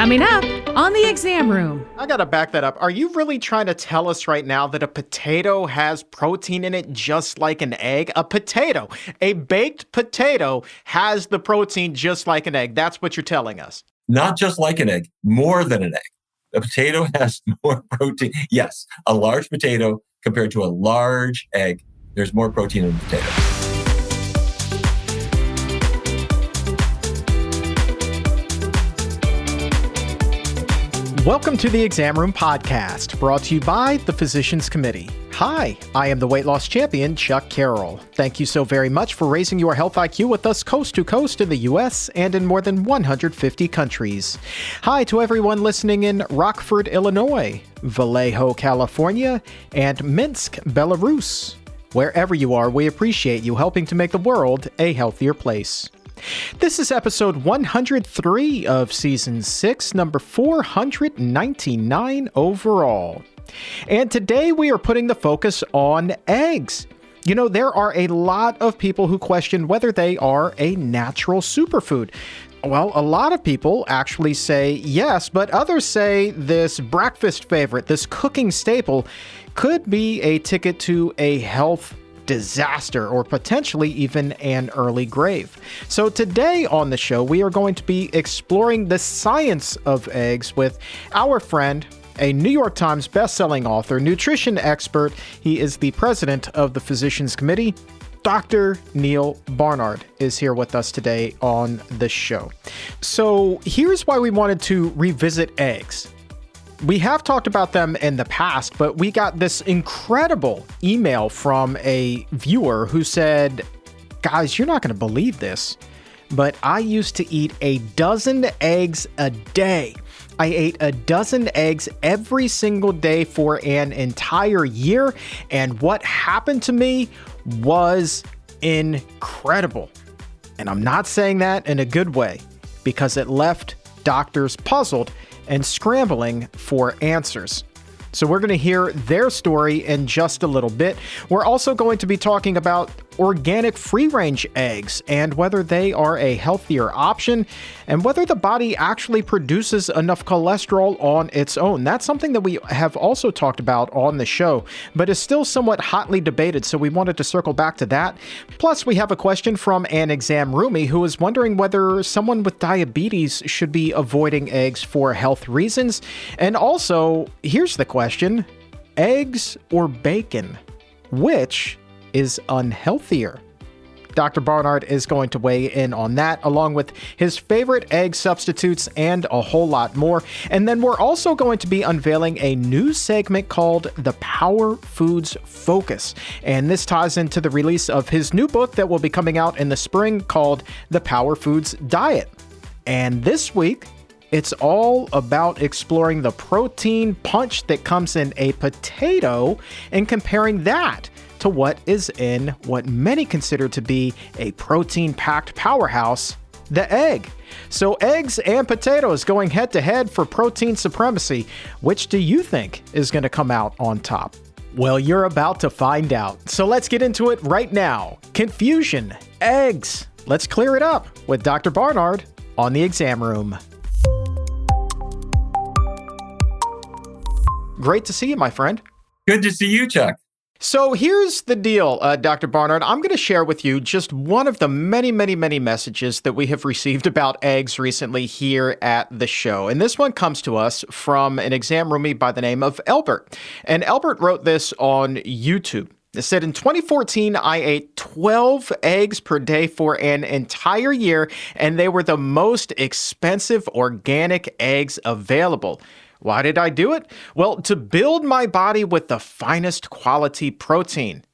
Coming up on the exam room. I gotta back that up. Are you really trying to tell us right now that a potato has protein in it just like an egg? A potato, a baked potato, has the protein just like an egg. That's what you're telling us. Not just like an egg, more than an egg. A potato has more protein. Yes, a large potato compared to a large egg, there's more protein in a potato. Welcome to the Exam Room Podcast, brought to you by the Physicians Committee. Hi, I am the weight loss champion, Chuck Carroll. Thank you so very much for raising your health IQ with us coast to coast in the US and in more than 150 countries. Hi to everyone listening in Rockford, Illinois, Vallejo, California, and Minsk, Belarus. Wherever you are, we appreciate you helping to make the world a healthier place. This is episode 103 of season 6, number 499 overall. And today we are putting the focus on eggs. You know, there are a lot of people who question whether they are a natural superfood. Well, a lot of people actually say yes, but others say this breakfast favorite, this cooking staple, could be a ticket to a health disaster or potentially even an early grave. So, today on the show, we are going to be exploring the science of eggs with our friend, a New York Times bestselling author, nutrition expert. He is the president of the Physicians Committee. Dr. Neal Barnard is here with us today on the show. So, here's why we wanted to revisit eggs we have talked about them in the past, but we got this incredible email from a viewer who said, Guys, you're not going to believe this, but I used to eat a dozen eggs a day. I ate a dozen eggs every single day for an entire year, and what happened to me was incredible. And I'm not saying that in a good way because it left doctors puzzled and scrambling for answers. So, we're going to hear their story in just a little bit. We're also going to be talking about organic free range eggs and whether they are a healthier option and whether the body actually produces enough cholesterol on its own. That's something that we have also talked about on the show, but is still somewhat hotly debated, so we wanted to circle back to that. Plus, we have a question from an exam roomie who is wondering whether someone with diabetes should be avoiding eggs for health reasons. And also, here's the question eggs or bacon? Which is unhealthier. Dr. Barnard is going to weigh in on that, along with his favorite egg substitutes and a whole lot more. And then we're also going to be unveiling a new segment called The Power Foods Focus. And this ties into the release of his new book that will be coming out in the spring called The Power Foods Diet. And this week, it's all about exploring the protein punch that comes in a potato and comparing that to what is in what many consider to be a protein packed powerhouse the egg. So, eggs and potatoes going head to head for protein supremacy. Which do you think is going to come out on top? Well, you're about to find out. So, let's get into it right now. Confusion, eggs. Let's clear it up with Dr. Barnard on the exam room. Great to see you, my friend. Good to see you, Chuck. So here's the deal, uh, Dr. Barnard. I'm going to share with you just one of the many, many, many messages that we have received about eggs recently here at the show. And this one comes to us from an exam roomie by the name of Albert. And Albert wrote this on YouTube. It said in 2014, I ate 12 eggs per day for an entire year, and they were the most expensive organic eggs available. Why did I do it? Well, to build my body with the finest quality protein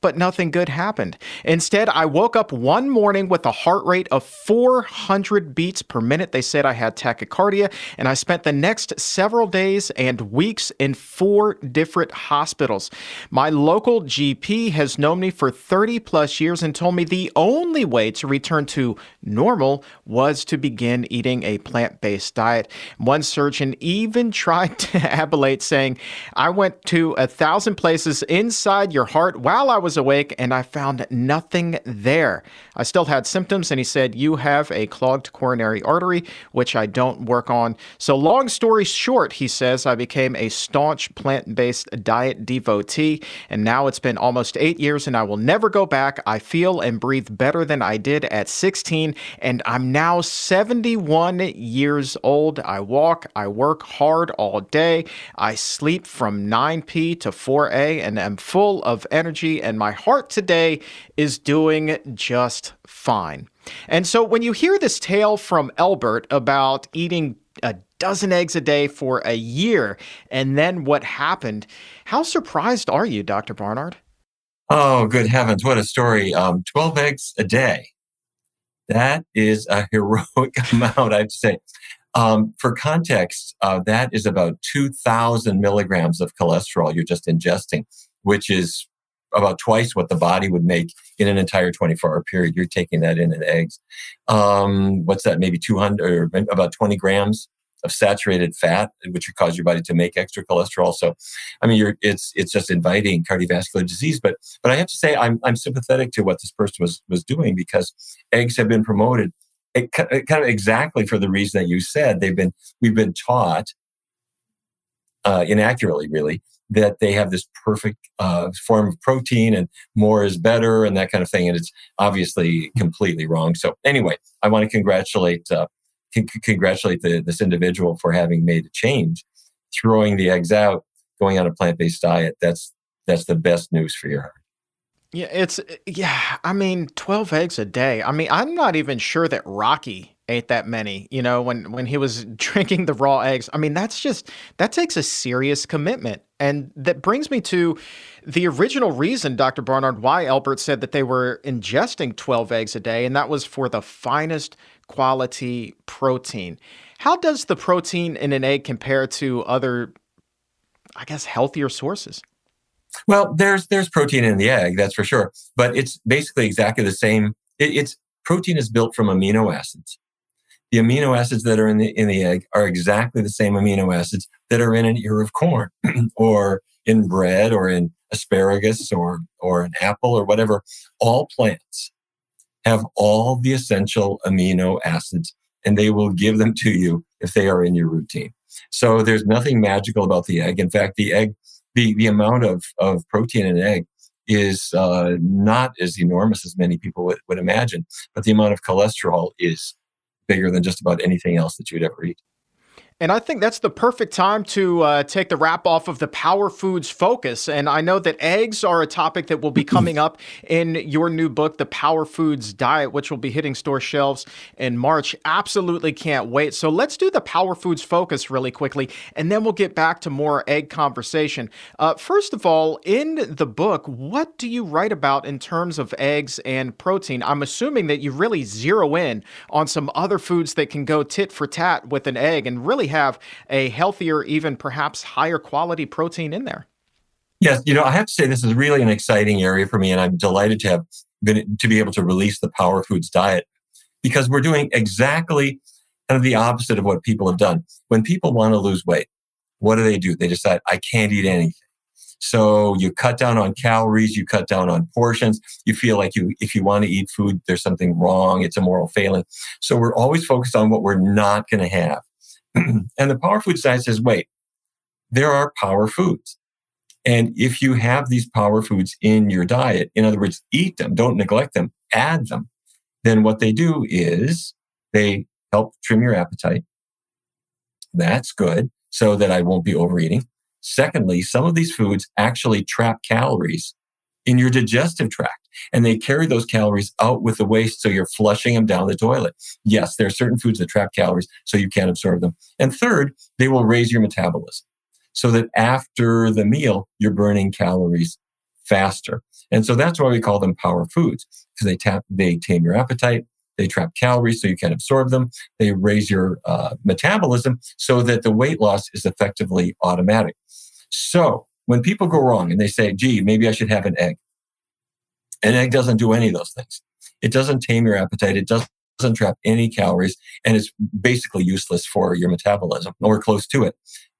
but nothing good happened. Instead, I woke up one morning with a heart rate of 400 beats per minute. They said I had tachycardia, and I spent the next several days and weeks in four different hospitals. My local GP has known me for 30 plus years and told me the only way to return to normal was to begin eating a plant based diet. One surgeon even tried to ablate, saying, I went to a thousand places inside your heart while I was was awake and I found nothing there. I still had symptoms, and he said, You have a clogged coronary artery, which I don't work on. So, long story short, he says, I became a staunch plant based diet devotee, and now it's been almost eight years, and I will never go back. I feel and breathe better than I did at 16, and I'm now 71 years old. I walk, I work hard all day, I sleep from 9p to 4a, and am full of energy, and my heart today is doing just fine. And so when you hear this tale from Elbert about eating a dozen eggs a day for a year and then what happened, how surprised are you, Dr. Barnard? Oh, good heavens. What a story. Um, 12 eggs a day. That is a heroic amount, I'd say. Um, for context, uh, that is about 2,000 milligrams of cholesterol you're just ingesting, which is about twice what the body would make in an entire 24 hour period. You're taking that in in eggs. Um, what's that? Maybe 200 or about 20 grams of saturated fat, which would cause your body to make extra cholesterol. So, I mean, you're, it's it's just inviting cardiovascular disease. But but I have to say, I'm I'm sympathetic to what this person was was doing because eggs have been promoted it, kind of exactly for the reason that you said. They've been we've been taught uh, inaccurately, really, that they have this perfect uh, form of protein and more is better and that kind of thing. And it's obviously completely wrong. So anyway, I want to congratulate uh, c- congratulate the, this individual for having made a change, throwing the eggs out, going on a plant based diet. That's that's the best news for your heart. Yeah, it's yeah. I mean, twelve eggs a day. I mean, I'm not even sure that Rocky ate that many. You know, when when he was drinking the raw eggs. I mean, that's just that takes a serious commitment, and that brings me to the original reason, Dr. Barnard, why albert said that they were ingesting twelve eggs a day, and that was for the finest quality protein. How does the protein in an egg compare to other, I guess, healthier sources? Well, there's there's protein in the egg, that's for sure, but it's basically exactly the same. It, it's protein is built from amino acids. The amino acids that are in the in the egg are exactly the same amino acids that are in an ear of corn, or in bread, or in asparagus, or or an apple, or whatever. All plants have all the essential amino acids, and they will give them to you if they are in your routine. So there's nothing magical about the egg. In fact, the egg the, the amount of, of protein in an egg is uh, not as enormous as many people would, would imagine, but the amount of cholesterol is bigger than just about anything else that you'd ever eat. And I think that's the perfect time to uh, take the wrap off of the Power Foods focus. And I know that eggs are a topic that will be coming up in your new book, The Power Foods Diet, which will be hitting store shelves in March. Absolutely can't wait. So let's do the Power Foods focus really quickly, and then we'll get back to more egg conversation. Uh, first of all, in the book, what do you write about in terms of eggs and protein? I'm assuming that you really zero in on some other foods that can go tit for tat with an egg and really have a healthier, even perhaps higher quality protein in there. Yes, you know, I have to say this is really an exciting area for me, and I'm delighted to have been to be able to release the Power Foods diet because we're doing exactly kind of the opposite of what people have done. When people want to lose weight, what do they do? They decide I can't eat anything. So you cut down on calories, you cut down on portions. You feel like you, if you want to eat food, there's something wrong. It's a moral failing. So we're always focused on what we're not going to have. and the Power Foods Diet says, wait, there are power foods. And if you have these power foods in your diet, in other words, eat them, don't neglect them, add them, then what they do is they help trim your appetite. That's good so that I won't be overeating. Secondly, some of these foods actually trap calories in your digestive tract and they carry those calories out with the waste. So you're flushing them down the toilet. Yes, there are certain foods that trap calories so you can't absorb them. And third, they will raise your metabolism so that after the meal, you're burning calories faster. And so that's why we call them power foods because they tap, they tame your appetite. They trap calories so you can't absorb them. They raise your uh, metabolism so that the weight loss is effectively automatic. So when people go wrong and they say, gee, maybe I should have an egg. An egg doesn't do any of those things. It doesn't tame your appetite. It doesn't doesn't trap any calories and it's basically useless for your metabolism or close to it.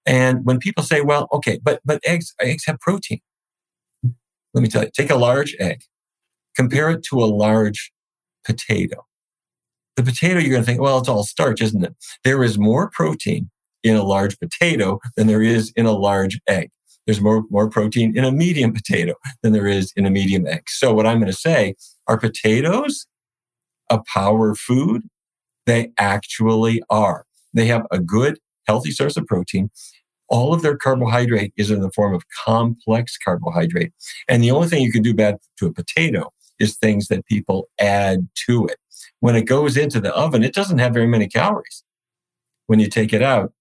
And when people say, well, okay, but but eggs eggs have protein. Let me tell you, take a large egg, compare it to a large potato. The potato, you're going to think, well, it's all starch, isn't it? There is more protein in a large potato than there is in a large egg. There's more, more protein in a medium potato than there is in a medium egg. So what I'm going to say are potatoes a power food? They actually are. They have a good, healthy source of protein. All of their carbohydrate is in the form of complex carbohydrate. And the only thing you can do bad to a potato is things that people add to it. When it goes into the oven, it doesn't have very many calories. When you take it out,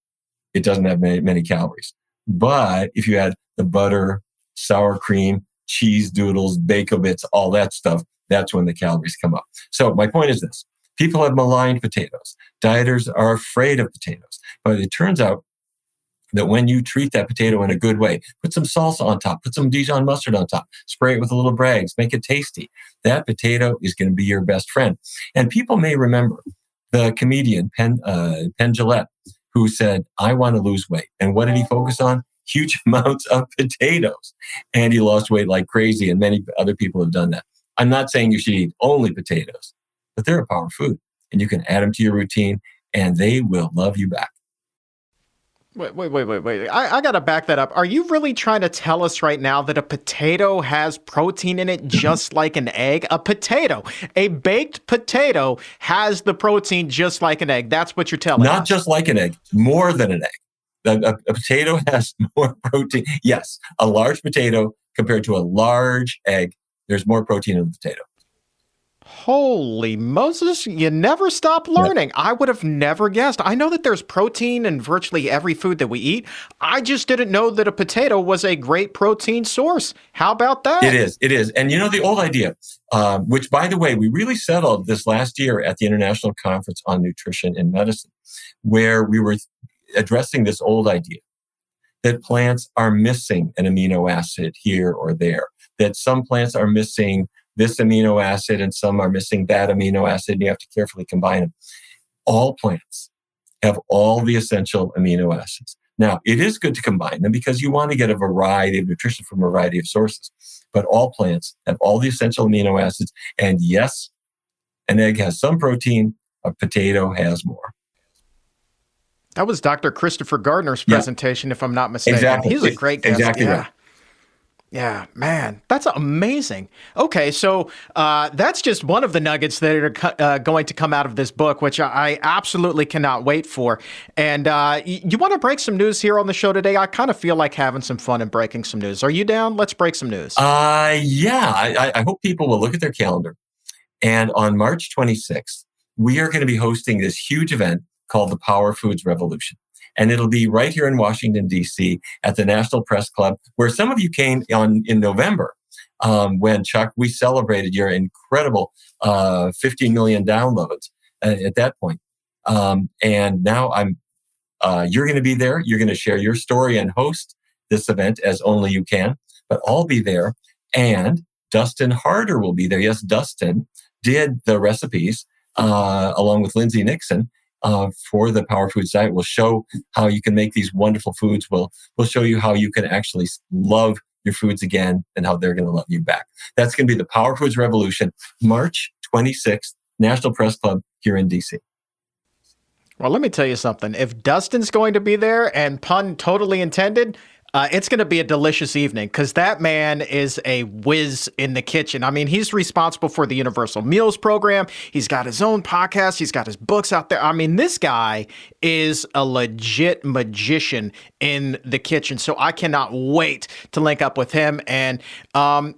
it doesn't have many, many calories. But if you add the butter, sour cream, cheese doodles, bacon bits, all that stuff, that's when the calories come up. So my point is this. People have maligned potatoes. Dieters are afraid of potatoes. But it turns out that when you treat that potato in a good way, put some salsa on top, put some Dijon mustard on top, spray it with a little Bragg's, make it tasty. That potato is going to be your best friend. And people may remember the comedian Penn, uh, Penn Jillette, who said, I want to lose weight. And what did he focus on? Huge amounts of potatoes. And he lost weight like crazy. And many other people have done that. I'm not saying you should eat only potatoes, but they're a power food and you can add them to your routine and they will love you back. Wait, wait, wait, wait, wait. I, I got to back that up. Are you really trying to tell us right now that a potato has protein in it just like an egg? A potato, a baked potato, has the protein just like an egg. That's what you're telling Not us. just like an egg, more than an egg. A, a, a potato has more protein. Yes, a large potato compared to a large egg, there's more protein in the potato. Holy Moses, you never stop learning. I would have never guessed. I know that there's protein in virtually every food that we eat. I just didn't know that a potato was a great protein source. How about that? It is. It is. And you know, the old idea, uh, which by the way, we really settled this last year at the International Conference on Nutrition and Medicine, where we were addressing this old idea that plants are missing an amino acid here or there, that some plants are missing this amino acid and some are missing that amino acid, and you have to carefully combine them. All plants have all the essential amino acids. Now, it is good to combine them because you want to get a variety of nutrition from a variety of sources. But all plants have all the essential amino acids. And yes, an egg has some protein, a potato has more. That was Dr. Christopher Gardner's presentation, yeah. if I'm not mistaken. Exactly. He's a great guest. Exactly yeah. right. Yeah, man, that's amazing. Okay, so uh, that's just one of the nuggets that are uh, going to come out of this book, which I absolutely cannot wait for. And uh, y- you want to break some news here on the show today? I kind of feel like having some fun and breaking some news. Are you down? Let's break some news. Uh, yeah, I, I hope people will look at their calendar. And on March 26th, we are going to be hosting this huge event called the Power Foods Revolution and it'll be right here in Washington D.C. at the National Press Club, where some of you came on in November um, when Chuck we celebrated your incredible uh, 50 million downloads uh, at that point. Um, and now I'm uh, you're going to be there. You're going to share your story and host this event as only you can. But I'll be there, and Dustin Harder will be there. Yes, Dustin did the recipes uh, along with Lindsay Nixon uh, for the Power Foods diet. We'll show how you can make these wonderful foods. We'll, we'll show you how you can actually love your foods again and how they're going to love you back. That's going to be the Power Foods Revolution, March 26th, National Press Club here in DC. Well, let me tell you something. If Dustin's going to be there, and pun totally intended, uh, it's going to be a delicious evening because that man is a whiz in the kitchen. I mean, he's responsible for the Universal Meals program. He's got his own podcast. He's got his books out there. I mean, this guy is a legit magician in the kitchen. So I cannot wait to link up with him. And um,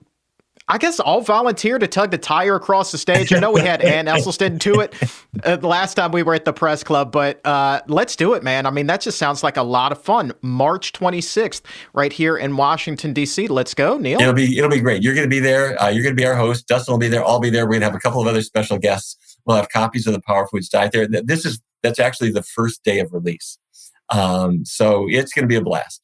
I guess I'll volunteer to tug the tire across the stage. I know we had Ann Esselstyn do it uh, last time we were at the press club, but uh, let's do it, man. I mean, that just sounds like a lot of fun. March 26th, right here in Washington D.C. Let's go, Neal. It'll be it'll be great. You're going to be there. Uh, you're going to be our host. Dustin will be there. I'll be there. We're going to have a couple of other special guests. We'll have copies of the Power Foods Diet there. This is that's actually the first day of release, um, so it's going to be a blast.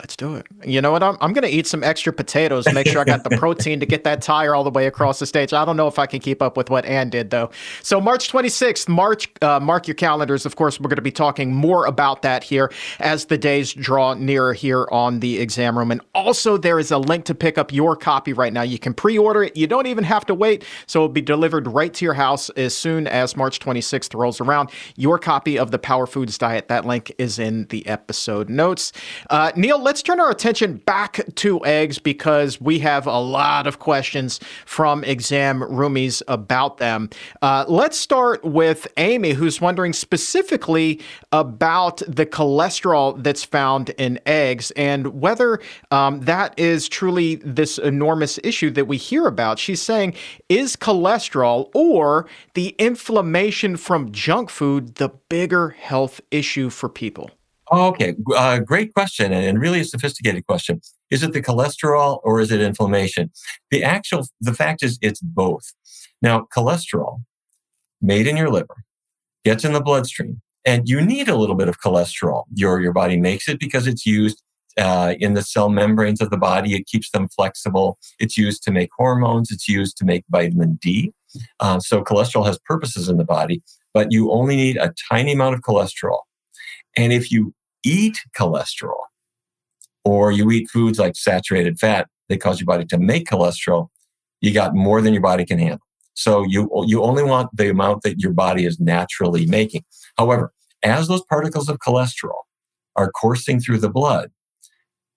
Let's do it. You know what? I'm, I'm going to eat some extra potatoes, make sure I got the protein to get that tire all the way across the stage. I don't know if I can keep up with what Ann did, though. So, March 26th, March, uh, mark your calendars. Of course, we're going to be talking more about that here as the days draw nearer here on the exam room. And also, there is a link to pick up your copy right now. You can pre order it, you don't even have to wait. So, it'll be delivered right to your house as soon as March 26th rolls around. Your copy of the Power Foods Diet, that link is in the episode notes. Uh, Neal, let's turn our attention back to eggs because we have a lot of questions from exam roomies about them. Uh, let's start with Amy, who's wondering specifically about the cholesterol that's found in eggs and whether um, that is truly this enormous issue that we hear about. She's saying, is cholesterol or the inflammation from junk food the bigger health issue for people? Oh, okay, uh, great question, and really a sophisticated question. Is it the cholesterol or is it inflammation? The actual, the fact is, it's both. Now, cholesterol made in your liver gets in the bloodstream, and you need a little bit of cholesterol. Your your body makes it because it's used uh, in the cell membranes of the body. It keeps them flexible. It's used to make hormones. It's used to make vitamin D. Uh, so cholesterol has purposes in the body, but you only need a tiny amount of cholesterol. And if you eat cholesterol or you eat foods like saturated fat that cause your body to make cholesterol, you got more than your body can handle. So you, you only want the amount that your body is naturally making. However, as those particles of cholesterol are coursing through the blood,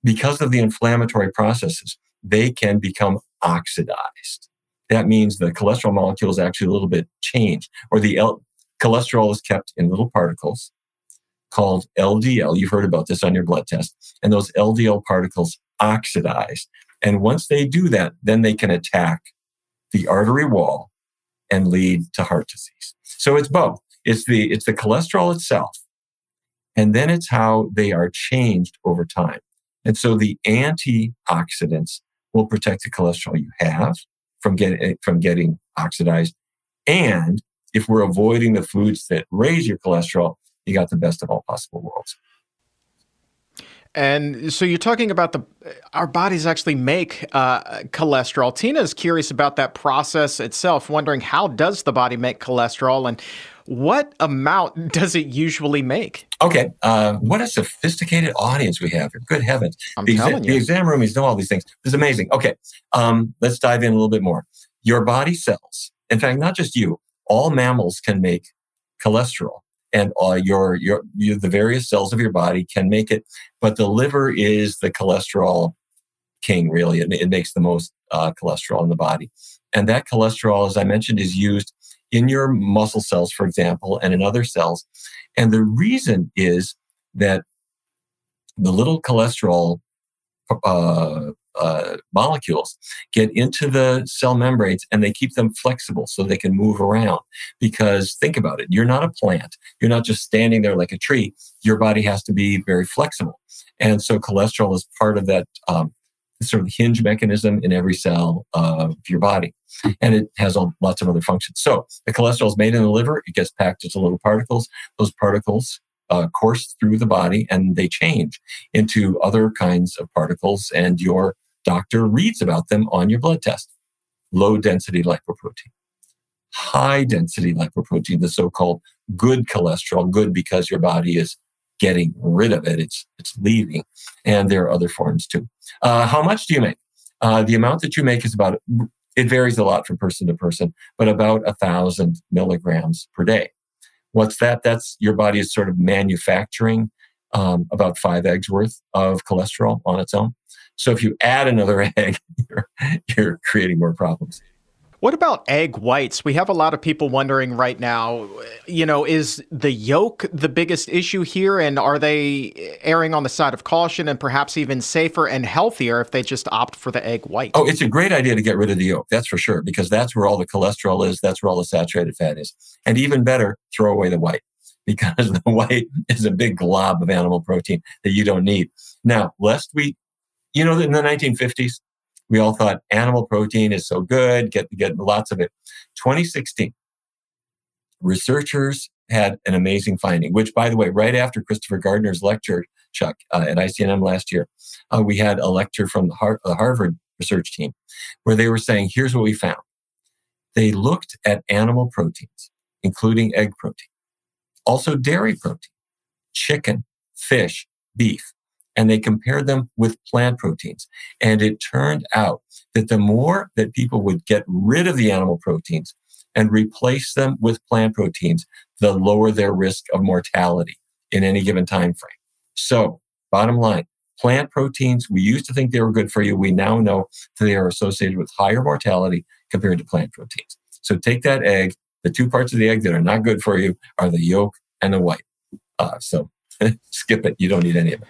because of the inflammatory processes, they can become oxidized. That means the cholesterol molecule is actually a little bit changed, or the L- cholesterol is kept in little particles called LDL. You've heard about this on your blood test. And those LDL particles oxidize. And once they do that, then they can attack the artery wall and lead to heart disease. So it's both. It's the, it's the cholesterol itself. And then it's how they are changed over time. And so the antioxidants will protect the cholesterol you have from getting, from getting oxidized. And if we're avoiding the foods that raise your cholesterol, you got the best of all possible worlds. And so you're talking about the our bodies actually make uh, cholesterol. Tina is curious about that process itself, wondering how does the body make cholesterol and what amount does it usually make? Okay, uh, what a sophisticated audience we have here. Good heavens. I'm the, telling exa- you. the exam roomies know all these things. This is amazing. Okay, um, let's dive in a little bit more. Your body cells, in fact, not just you, all mammals can make cholesterol and uh, your, your, your, the various cells of your body can make it. But the liver is the cholesterol king, really. It, it makes the most uh, cholesterol in the body. And that cholesterol, as I mentioned, is used in your muscle cells, for example, and in other cells. And the reason is that the little cholesterol uh, uh, molecules get into the cell membranes and they keep them flexible so they can move around. Because think about it, you're not a plant. You're not just standing there like a tree. Your body has to be very flexible. And so cholesterol is part of that um, sort of hinge mechanism in every cell of your body. And it has a, lots of other functions. So the cholesterol is made in the liver. It gets packed into little particles. Those particles uh, course through the body and they change into other kinds of particles and your doctor reads about them on your blood test. Low density lipoprotein, high density lipoprotein, the so-called good cholesterol, good because your body is getting rid of it. It's, it's leaving. And there are other forms too. Uh, how much do you make? Uh, the amount that you make is about, it varies a lot from person to person, but about a thousand milligrams per day. What's that? That's your body is sort of manufacturing um, about five eggs worth of cholesterol on its own. So if you add another egg, you're, you're creating more problems. What about egg whites? We have a lot of people wondering right now, you know, is the yolk the biggest issue here? And are they erring on the side of caution and perhaps even safer and healthier if they just opt for the egg white? Oh, it's a great idea to get rid of the yolk. That's for sure, because that's where all the cholesterol is. That's where all the saturated fat is. And even better, throw away the white because the white is a big glob of animal protein that you don't need. Now, lest we, you know, in the 1950s, we all thought animal protein is so good, get, get lots of it. 2016, researchers had an amazing finding, which, by the way, right after Christopher Gardner's lecture Chuck, uh, at ICNM last year, uh, we had a lecture from the, Har- the Harvard research team where they were saying, here's what we found. They looked at animal proteins, including egg protein, also dairy protein, chicken, fish, beef, and they compared them with plant proteins. And it turned out that the more that people would get rid of the animal proteins and replace them with plant proteins, the lower their risk of mortality in any given time frame. So, bottom line, plant proteins, we used to think they were good for you. We now know that they are associated with higher mortality compared to plant proteins. So take that egg. The two parts of the egg that are not good for you are the yolk and the white. Uh, so skip it. You don't need any of it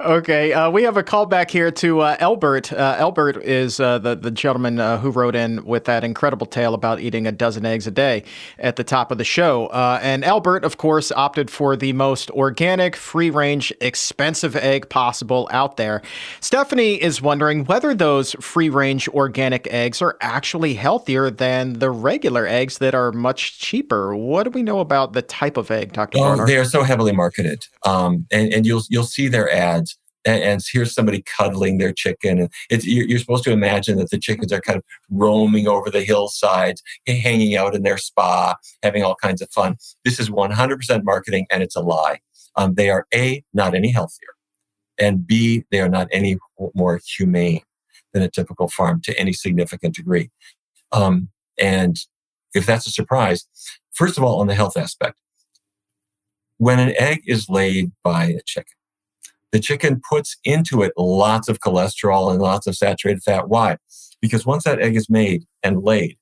okay, uh, we have a call back here to uh, Elbert. Uh, Elbert is uh, the the gentleman uh, who wrote in with that incredible tale about eating a dozen eggs a day at the top of the show. Uh, and Elbert, of course, opted for the most organic, free range, expensive egg possible out there. Stephanie is wondering whether those free range organic eggs are actually healthier than the regular eggs that are much cheaper. What do we know about the type of egg, Doctor? Oh, they are so heavily marketed, um, and and you'll you'll see their ads and, and here's somebody cuddling their chicken and it's you're, you're, supposed to imagine that the chickens are kind of roaming over the hillsides hanging out in their spa having all kinds of fun. This is 100% marketing and it's a lie. Um, they are a not any healthier and b they are not any more humane than a typical farm to any significant degree. Um, and if that's a surprise first of all on the health aspect when an egg is laid by a chicken the chicken puts into it lots of cholesterol and lots of saturated fat. Why? Because once that egg is made and laid,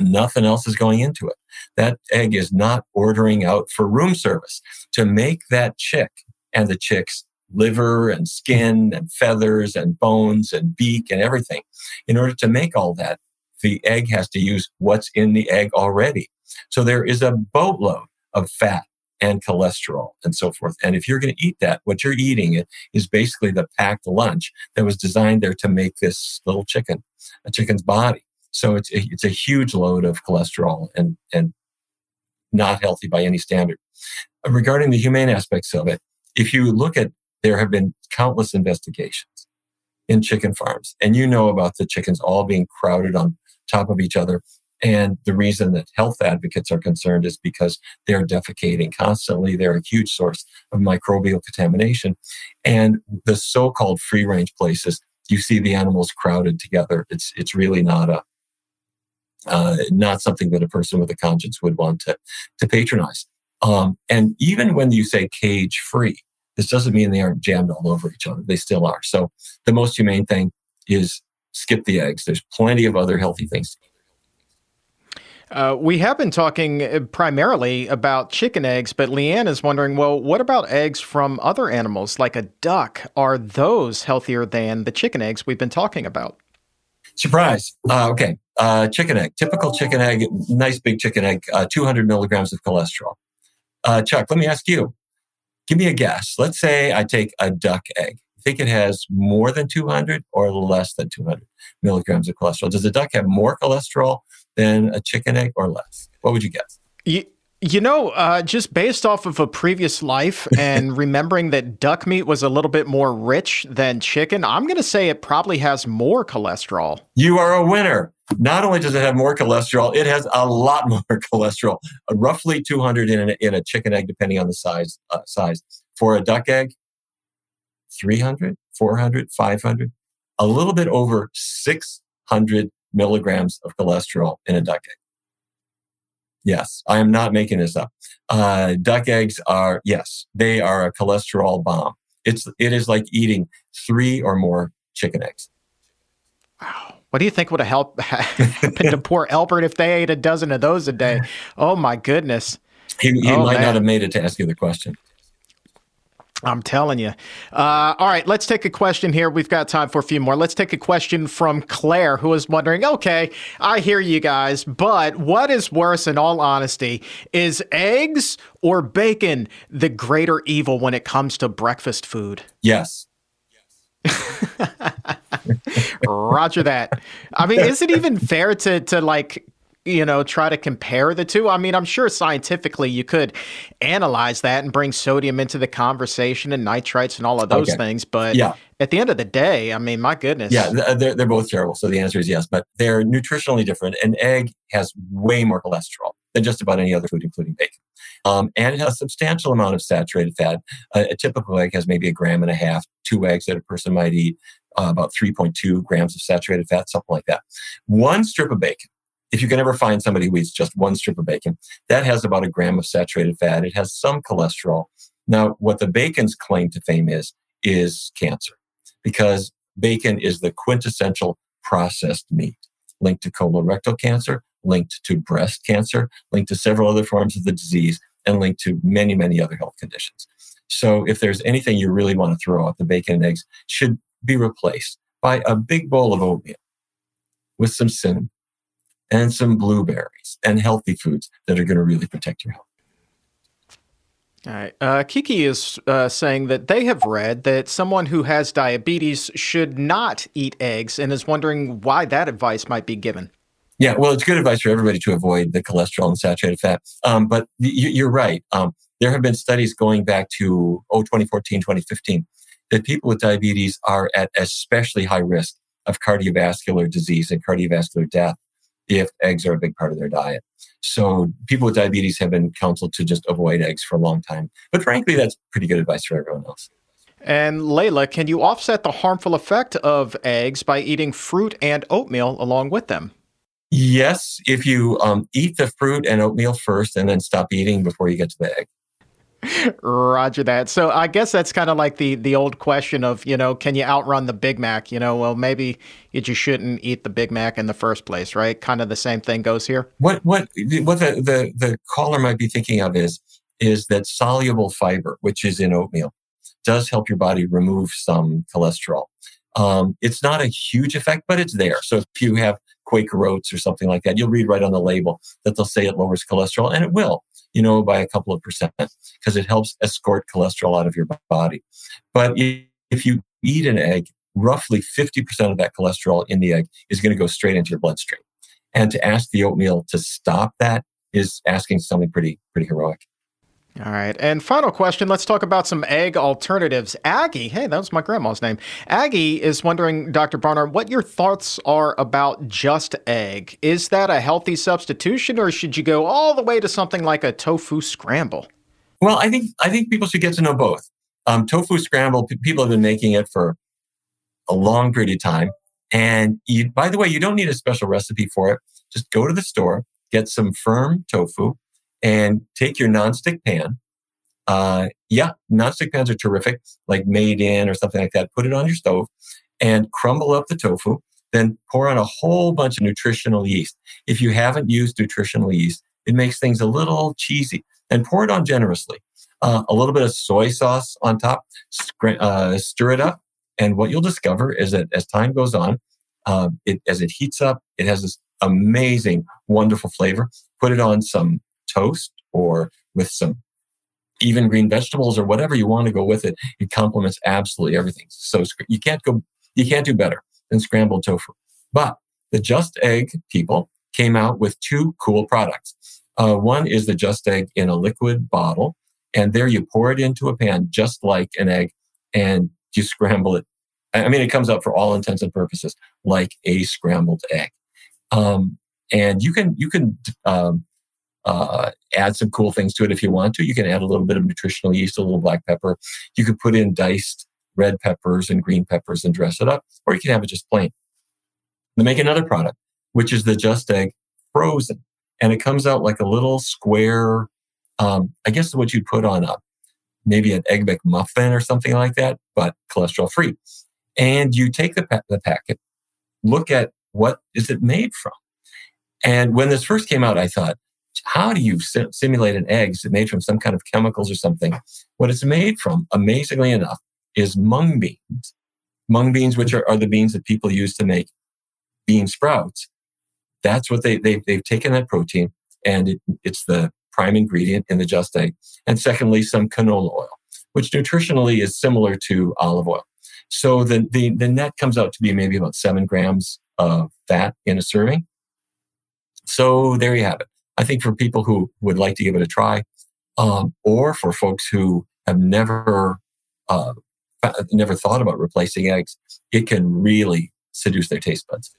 nothing else is going into it. That egg is not ordering out for room service. To make that chick and the chick's liver and skin and feathers and bones and beak and everything, in order to make all that, the egg has to use what's in the egg already. So there is a boatload of fat and cholesterol and so forth. And if you're going to eat that, what you're eating is basically the packed lunch that was designed there to make this little chicken, a chicken's body. So it's a, it's a huge load of cholesterol and and not healthy by any standard. Uh, regarding the humane aspects of it, if you look at there have been countless investigations in chicken farms, and you know about the chickens all being crowded on top of each other and the reason that health advocates are concerned is because they're defecating constantly. They're a huge source of microbial contamination. And the so called free range places, you see the animals crowded together. It's, it's really not a, uh, not something that a person with a conscience would want to, to patronize. Um, and even when you say cage free, this doesn't mean they aren't jammed all over each other. They still are. So the most humane thing is skip the eggs. There's plenty of other healthy things to eat. Uh, we have been talking uh, primarily about chicken eggs, but Leanne is wondering well, what about eggs from other animals like a duck? Are those healthier than the chicken eggs we've been talking about? Surprise. Uh, okay. Uh, chicken egg, typical chicken egg, nice big chicken egg, uh, 200 milligrams of cholesterol. Chuck, let me ask you give me a guess. Let's say I take a duck egg. I think it has more than 200 or less than 200 milligrams of cholesterol? Does a duck have more cholesterol than a chicken egg or less? What would you guess? You, you know, uh, just based off of a previous life and remembering that duck meat was a little bit more rich than chicken, I'm going to say it probably has more cholesterol. You are a winner. Not only does it have more cholesterol, it has a lot more cholesterol, uh, roughly 200 in, a, in a chicken egg, depending on the size. Uh, size. For a duck egg, 300, 400, 500, a little bit over 600 milligrams of cholesterol in a duck egg. Yes, I am not making this up. Uh, duck eggs are, yes, they are a cholesterol bomb. It's, it is like eating three or more chicken eggs. Wow. What do you think would have helped happened to poor Albert if they ate a dozen of those a day? Oh my goodness. He, he oh, might man. not have made it to ask you the question. I'm telling you. Uh, all right, let's take a question here. We've got time for a few more. Let's take a question from Claire, who is wondering okay, I hear you guys, but what is worse, in all honesty? Is eggs or bacon the greater evil when it comes to breakfast food? Yes. Roger that. I mean, is it even fair to to like you know, try to compare the two? I mean, I'm sure scientifically you could analyze that and bring sodium into the conversation and nitrites and all of those okay. things. But yeah. at the end of the day, I mean, my goodness. Yeah, they're, they're both terrible. So the answer is yes, but they're nutritionally different. An egg has way more cholesterol than just about any other food, including bacon. Um, and it has a substantial amount of saturated fat. Uh, a typical egg has maybe a gram and a half, two eggs that a person might eat, uh, about 3.2 grams of saturated fat, something like that. One strip of bacon if you can ever find somebody who eats just one strip of bacon, that has about a gram of saturated fat. It has some cholesterol. Now, what the bacon's claim to fame is, is cancer, because bacon is the quintessential processed meat linked to colorectal cancer, linked to breast cancer, linked to several other forms of the disease, and linked to many, many other health conditions. So if there's anything you really want to throw out, the bacon and eggs should be replaced by a big bowl of oatmeal with some cinnamon, and some blueberries and healthy foods that are going to really protect your health. All right. Uh, Kiki is uh, saying that they have read that someone who has diabetes should not eat eggs and is wondering why that advice might be given. Yeah, well, it's good advice for everybody to avoid the cholesterol and saturated fat. Um, but you, are right. Um, there have been studies going back to, oh, 2014, 2015, that people with diabetes are at especially high risk of cardiovascular disease and cardiovascular death if eggs are a big part of their diet. So people with diabetes have been counseled to just avoid eggs for a long time. But frankly, that's pretty good advice for everyone else. And Layla, can you offset the harmful effect of eggs by eating fruit and oatmeal along with them? Yes, if you um, eat the fruit and oatmeal first and then stop eating before you get to the egg. Roger that. So I guess that's kind of like the the old question of you know can you outrun the Big Mac? You know, well maybe you just shouldn't eat the Big Mac in the first place, right? Kind of the same thing goes here. What what what the the, the caller might be thinking of is is that soluble fiber, which is in oatmeal, does help your body remove some cholesterol. Um, it's not a huge effect, but it's there. So if you have Quaker oats or something like that, you'll read right on the label that they'll say it lowers cholesterol, and it will you know, by a couple of percent because it helps escort cholesterol out of your body. But if you eat an egg, roughly 50% of that cholesterol in the egg is going to go straight into your bloodstream. And to ask the oatmeal to stop that is asking something pretty, pretty heroic. All right. And final question let's talk about some egg alternatives. Aggie, hey, that was my grandma's name. Aggie is wondering, Dr. Barnard, what your thoughts are about just egg. Is that a healthy substitution or should you go all the way to something like a tofu scramble? Well, I think I think people should get to know both. Um, tofu scramble, people have been making it for a long period of time. And you, by the way, you don't need a special recipe for it. Just go to the store, get some firm tofu, and take your nonstick pan. Uh, yeah, nonstick pans are terrific, like made in or something like that. Put it on your stove and crumble up the tofu. Then pour on a whole bunch of nutritional yeast. If you haven't used nutritional yeast, it makes things a little cheesy. And pour it on generously. Uh, a little bit of soy sauce on top. Uh, stir it up, and what you'll discover is that as time goes on, uh, it, as it heats up, it has this amazing, wonderful flavor. Put it on some toast or with some even green vegetables or whatever you want to go with it. It complements absolutely everything. So you can't go, you can't do better than scrambled tofu. But the Just Egg people came out with two cool products. Uh, one is the Just Egg in a liquid bottle, and there you pour it into a pan just like an egg, and you scramble it. I mean, it comes out for all intents and purposes like a scrambled egg. Um, and you can you can um, uh, add some cool things to it if you want to. You can add a little bit of nutritional yeast, a little black pepper. You could put in diced red peppers and green peppers and dress it up, or you can have it just plain. They make another product, which is the Just Egg frozen. And it comes out like a little square, um, I guess what you'd put on a maybe an egg McMuffin or something like that, but cholesterol free. And you take the, pa- the packet, look at what is it made from. And when this first came out, I thought, how do you simulate an egg? Is it made from some kind of chemicals or something? What it's made from, amazingly enough, is mung beans. Mung beans, which are, are the beans that people use to make bean sprouts. That's what they, they, they've taken that protein and it, it's the prime ingredient in the just egg. And secondly, some canola oil, which nutritionally is similar to olive oil. So the, the, the net comes out to be maybe about seven grams of fat in a serving. So there you have it. I think for people who would like to give it a try, um, or for folks who have never uh, never thought about replacing eggs, it can really seduce their taste buds.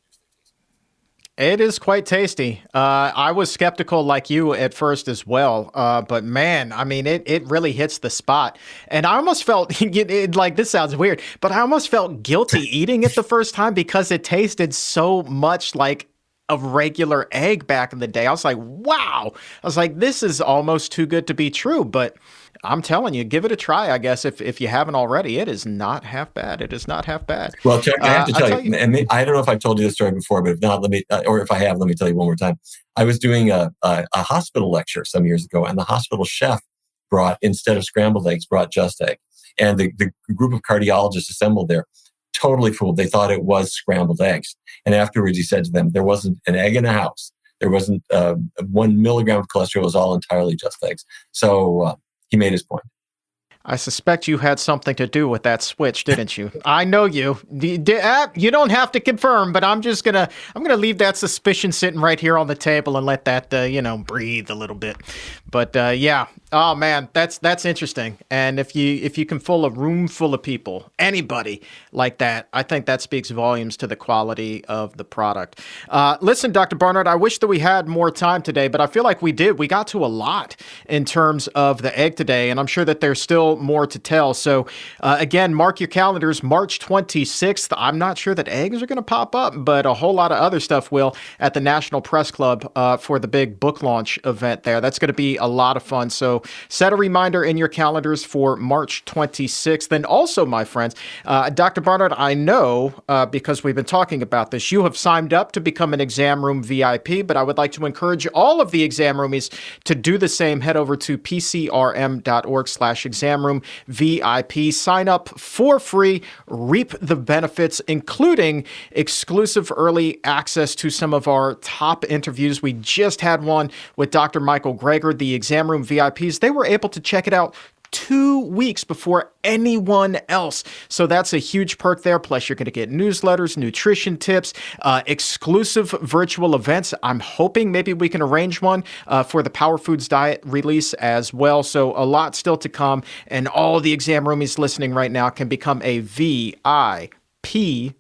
It is quite tasty. Uh, I was skeptical like you at first as well, uh, but man, I mean, it it really hits the spot. And I almost felt it, it, like this sounds weird, but I almost felt guilty eating it the first time because it tasted so much like a regular egg back in the day. I was like, wow. I was like, this is almost too good to be true, but I'm telling you, give it a try. I guess if, if you haven't already, it is not half bad. It is not half bad. Well, Chuck, I have to uh, tell, tell you, you, and I don't know if I've told you this story before, but if not, let me, uh, or if I have, let me tell you one more time. I was doing a, a, a hospital lecture some years ago, and the hospital chef brought instead of scrambled eggs, brought just egg, and the, the group of cardiologists assembled there totally fooled. They thought it was scrambled eggs, and afterwards he said to them, "There wasn't an egg in the house." There wasn't uh, one milligram of cholesterol. It was all entirely just eggs. So uh, he made his point. I suspect you had something to do with that switch, didn't you? I know you. Uh, you don't have to confirm, but I'm just gonna I'm gonna leave that suspicion sitting right here on the table and let that uh, you know breathe a little bit. But uh, yeah, oh man, that's that's interesting. And if you if you can fill a room full of people, anybody like that, I think that speaks volumes to the quality of the product. Uh, listen, Dr. Barnard, I wish that we had more time today, but I feel like we did. We got to a lot in terms of the egg today, and I'm sure that there's still more to tell. So, uh, again, mark your calendars, March 26th. I'm not sure that eggs are going to pop up, but a whole lot of other stuff will at the National Press Club uh, for the big book launch event there. That's going to be a lot of fun. So, set a reminder in your calendars for March 26th. And also, my friends, uh, Dr. Barnard, I know uh, because we've been talking about this, you have signed up to become an exam room VIP, but I would like to encourage all of the exam roomies to do the same. Head over to pcrm.org slash exam Room VIP. Sign up for free, reap the benefits, including exclusive early access to some of our top interviews. We just had one with Dr. Michael Greger, the exam room VIPs. They were able to check it out two weeks before anyone else. So that's a huge perk there. Plus, you're going to get newsletters, nutrition tips, uh, exclusive virtual events. I'm hoping maybe we can arrange one uh, for the Power Foods Diet release as well. So a lot still to come. And all the exam roomies listening right now can become a VIP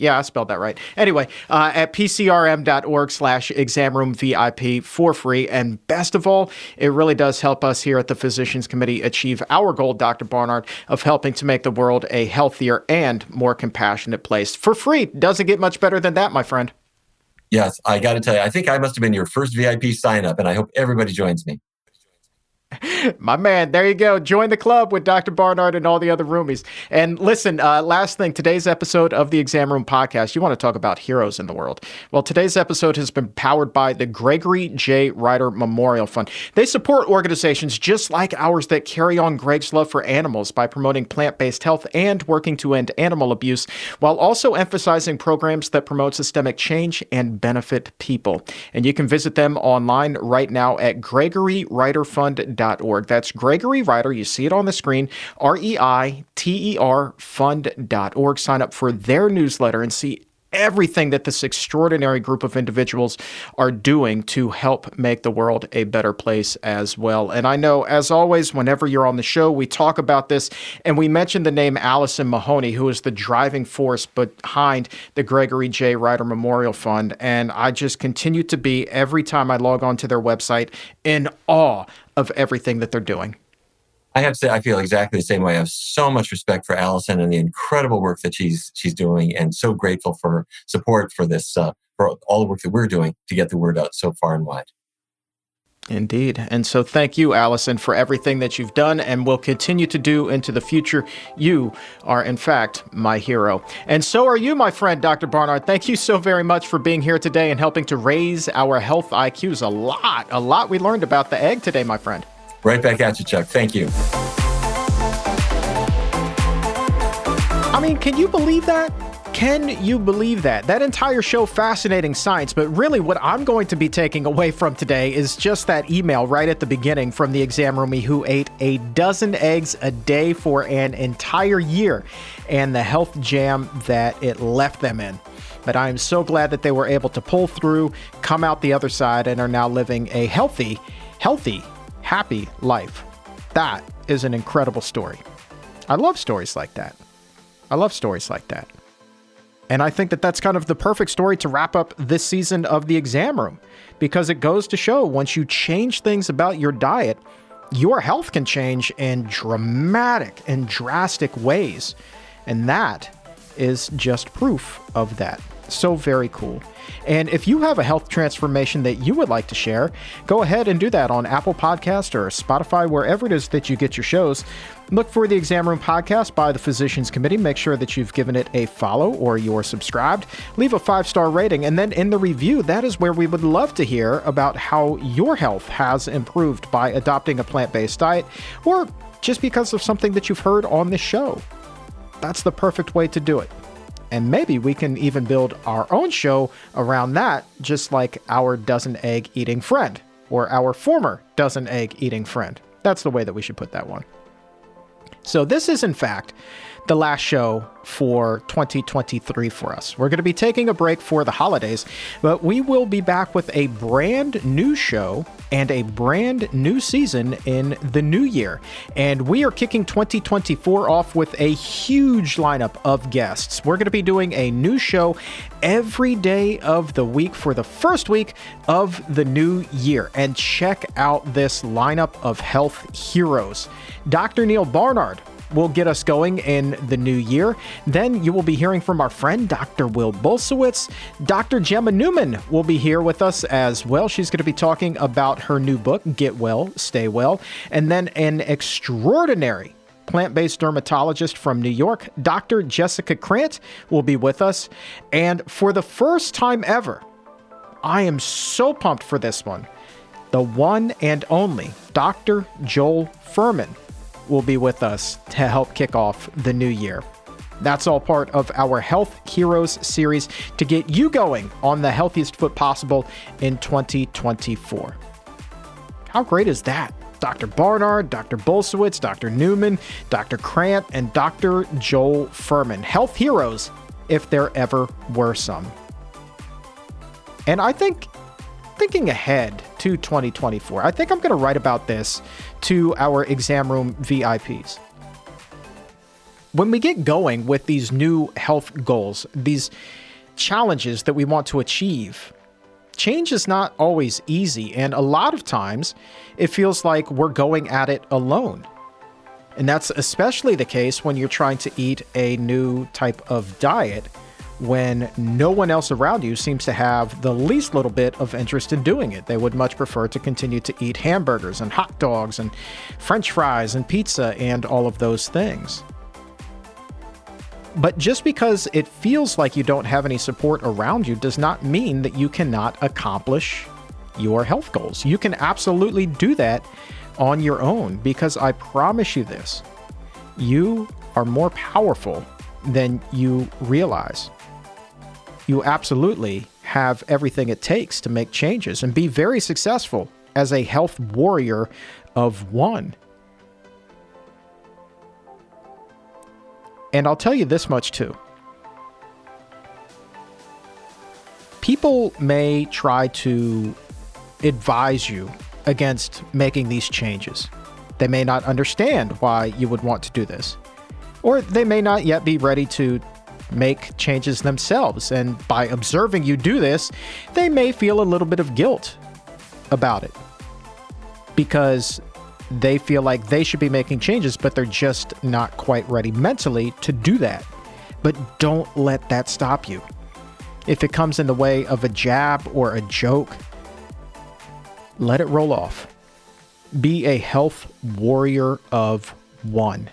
yeah, I spelled that right. Anyway, uh, at pcrm.org slash examroom VIP for free. And best of all, it really does help us here at the Physicians Committee achieve our goal, Dr. Barnard, of helping to make the world a healthier and more compassionate place for free. Doesn't get much better than that, my friend. Yes, I got to tell you, I think I must have been your first VIP sign up, and I hope everybody joins me. My man, there you go. Join the club with Dr. Barnard and all the other roomies. And listen, uh, last thing, today's episode of the Exam Room podcast, you want to talk about heroes in the world. Well, today's episode has been powered by the Gregory J. Reiter Memorial Fund. They support organizations just like ours that carry on Greg's love for animals by promoting plant based health and working to end animal abuse, while also emphasizing programs that promote systemic change and benefit people. And you can visit them online right now at gregoryreiterfund.com reiter.org. That's Gregory Reiter. You see it on the screen. R E I T E R fund.org. Sign up for their newsletter and see everything that this extraordinary group of individuals are doing to help make the world a better place as well. And I know, as always, whenever you're on the show, we talk about this and we mention the name Allison Mahoney, who is the driving force behind the Gregory J. Reiter Memorial Fund. And I just continue to be, every time I log on to their website, in awe of everything that they're doing. I have to say, I feel exactly the same way. I have so much respect for Allison and the incredible work that she's she's doing, and so grateful for her support for this, uh, for all the work that we're doing to get the word out so far and wide. Indeed. And so thank you, Allison, for everything that you've done and will continue to do into the future. You are, in fact, my hero. And so are you, my friend, Dr. Barnard. Thank you so very much for being here today and helping to raise our health IQs. A lot, a lot we learned about the egg today, my friend. Right back at you, Chuck. Thank you. I mean, can you believe that? Can you believe that? That entire show, fascinating science, but really what I'm going to be taking away from today is just that email right at the beginning from the exam roomie who ate a dozen eggs a day for an entire year and the health jam that it left them in. But I am so glad that they were able to pull through, come out the other side, and are now living a healthy, healthy, happy life. That is an incredible story. I love stories like that. I love stories like that. And I think that that's kind of the perfect story to wrap up this season of the exam room because it goes to show once you change things about your diet, your health can change in dramatic and drastic ways. And that is just proof of that. So very cool. And if you have a health transformation that you would like to share, go ahead and do that on Apple Podcast or Spotify, wherever it is that you get your shows. Look for the Exam Room Podcast by the Physicians Committee. Make sure that you've given it a follow or you're subscribed. Leave a five star rating. And then in the review, that is where we would love to hear about how your health has improved by adopting a plant based diet or just because of something that you've heard on this show. That's the perfect way to do it. And maybe we can even build our own show around that, just like our dozen egg eating friend or our former dozen egg eating friend. That's the way that we should put that one. So, this is in fact the last show for 2023 for us. We're going to be taking a break for the holidays, but we will be back with a brand new show and a brand new season in the new year. And we are kicking 2024 off with a huge lineup of guests. We're going to be doing a new show every day of the week for the first week of the new year. And check out this lineup of health heroes. Dr. Neal Barnard will get us going in the new year. Then you will be hearing from our friend Dr. Will Bulsiewicz. Dr. Gemma Newman will be here with us as well. She's going to be talking about her new book, Get Well, Stay Well. And then an extraordinary plant based dermatologist from New York, Dr. Jessica Krant, will be with us. And for the first time ever, I am so pumped for this one. The one and only Dr. Joel Fuhrman will be with us to help kick off the new year. That's all part of our Health Heroes series to get you going on the healthiest foot possible in 2024. How great is that? Dr. Barnard, Dr. Bulsiewicz, Dr. Newman, Dr. Krant, and Dr. Joel Fuhrman. Health heroes, if there ever were some. And I think thinking ahead to 2024, I think I'm going to write about this to our exam room VIPs. When we get going with these new health goals, these challenges that we want to achieve, change is not always easy. And a lot of times it feels like we're going at it alone. And that's especially the case when you're trying to eat a new type of diet when no one else around you seems to have the least little bit of interest in doing it. They would much prefer to continue to eat hamburgers and hot dogs and french fries and pizza and all of those things. But just because it feels like you don't have any support around you does not mean that you cannot accomplish your health goals. You can absolutely do that on your own because I promise you this you are more powerful than you realize you absolutely have everything it takes to make changes and be very successful as a health warrior of one. And I'll tell you this much too. People may try to advise you against making these changes. They may not understand why you would want to do this. Or they may not yet be ready to make changes themselves. And by observing you do this, they may feel a little bit of guilt about it because they feel like they should be making changes, but they're just not quite ready mentally to do that. But don't let that stop you. If it comes in the way of a jab or a joke, let it roll off. Be a health warrior of one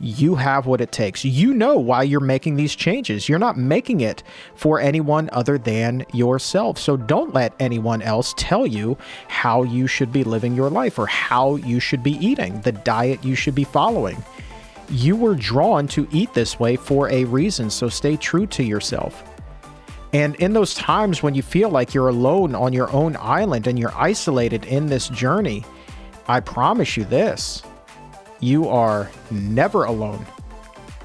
you have what it takes. You know why you're making these changes. You're not making it for anyone other than yourself. So don't let anyone else tell you how you should be living your life or how you should be eating, the diet you should be following. You were drawn to eat this way for a reason, so stay true to yourself. And in those times when you feel like you're alone on your own island and you're isolated in this journey, I promise you this you are never alone.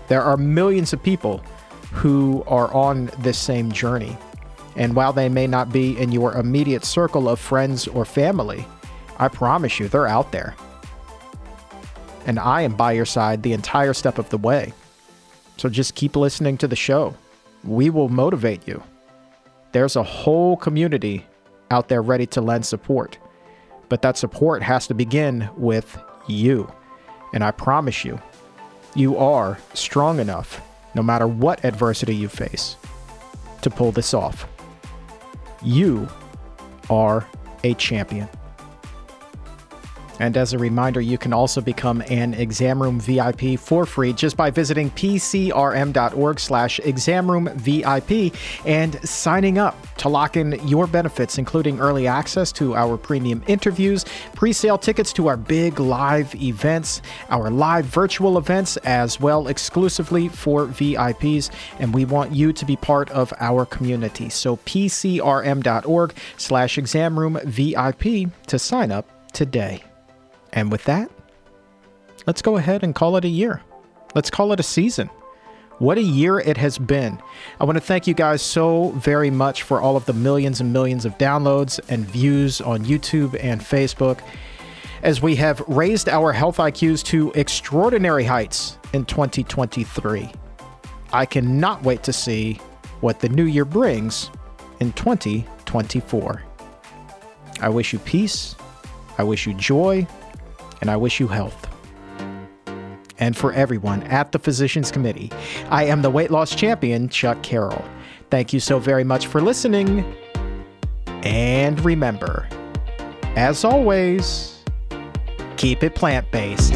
There are millions of people who are on this same journey. And while they may not be in your immediate circle of friends or family, I promise you they're out there. And I am by your side the entire step of the way. So just keep listening to the show. We will motivate you. There's a whole community out there ready to lend support. But that support has to begin with you. And I promise you, you are strong enough, no matter what adversity you face, to pull this off. You are a champion. And as a reminder, you can also become an exam room VIP for free just by visiting pcrm.org slash examroomvip and signing up to lock in your benefits, including early access to our premium interviews, pre-sale tickets to our big live events, our live virtual events, as well exclusively for VIPs. And we want you to be part of our community. So pcrm.org slash examroomvip to sign up today. And with that, let's go ahead and call it a year. Let's call it a season. What a year it has been. I want to thank you guys so very much for all of the millions and millions of downloads and views on YouTube and Facebook as we have raised our health IQs to extraordinary heights in 2023. I cannot wait to see what the new year brings in 2024. I wish you peace. I wish you joy and I wish you health. And for everyone at the Physicians Committee, I am the weight loss champion, Chuck Carroll. Thank you so very much for listening. And remember, as always, keep it plant based.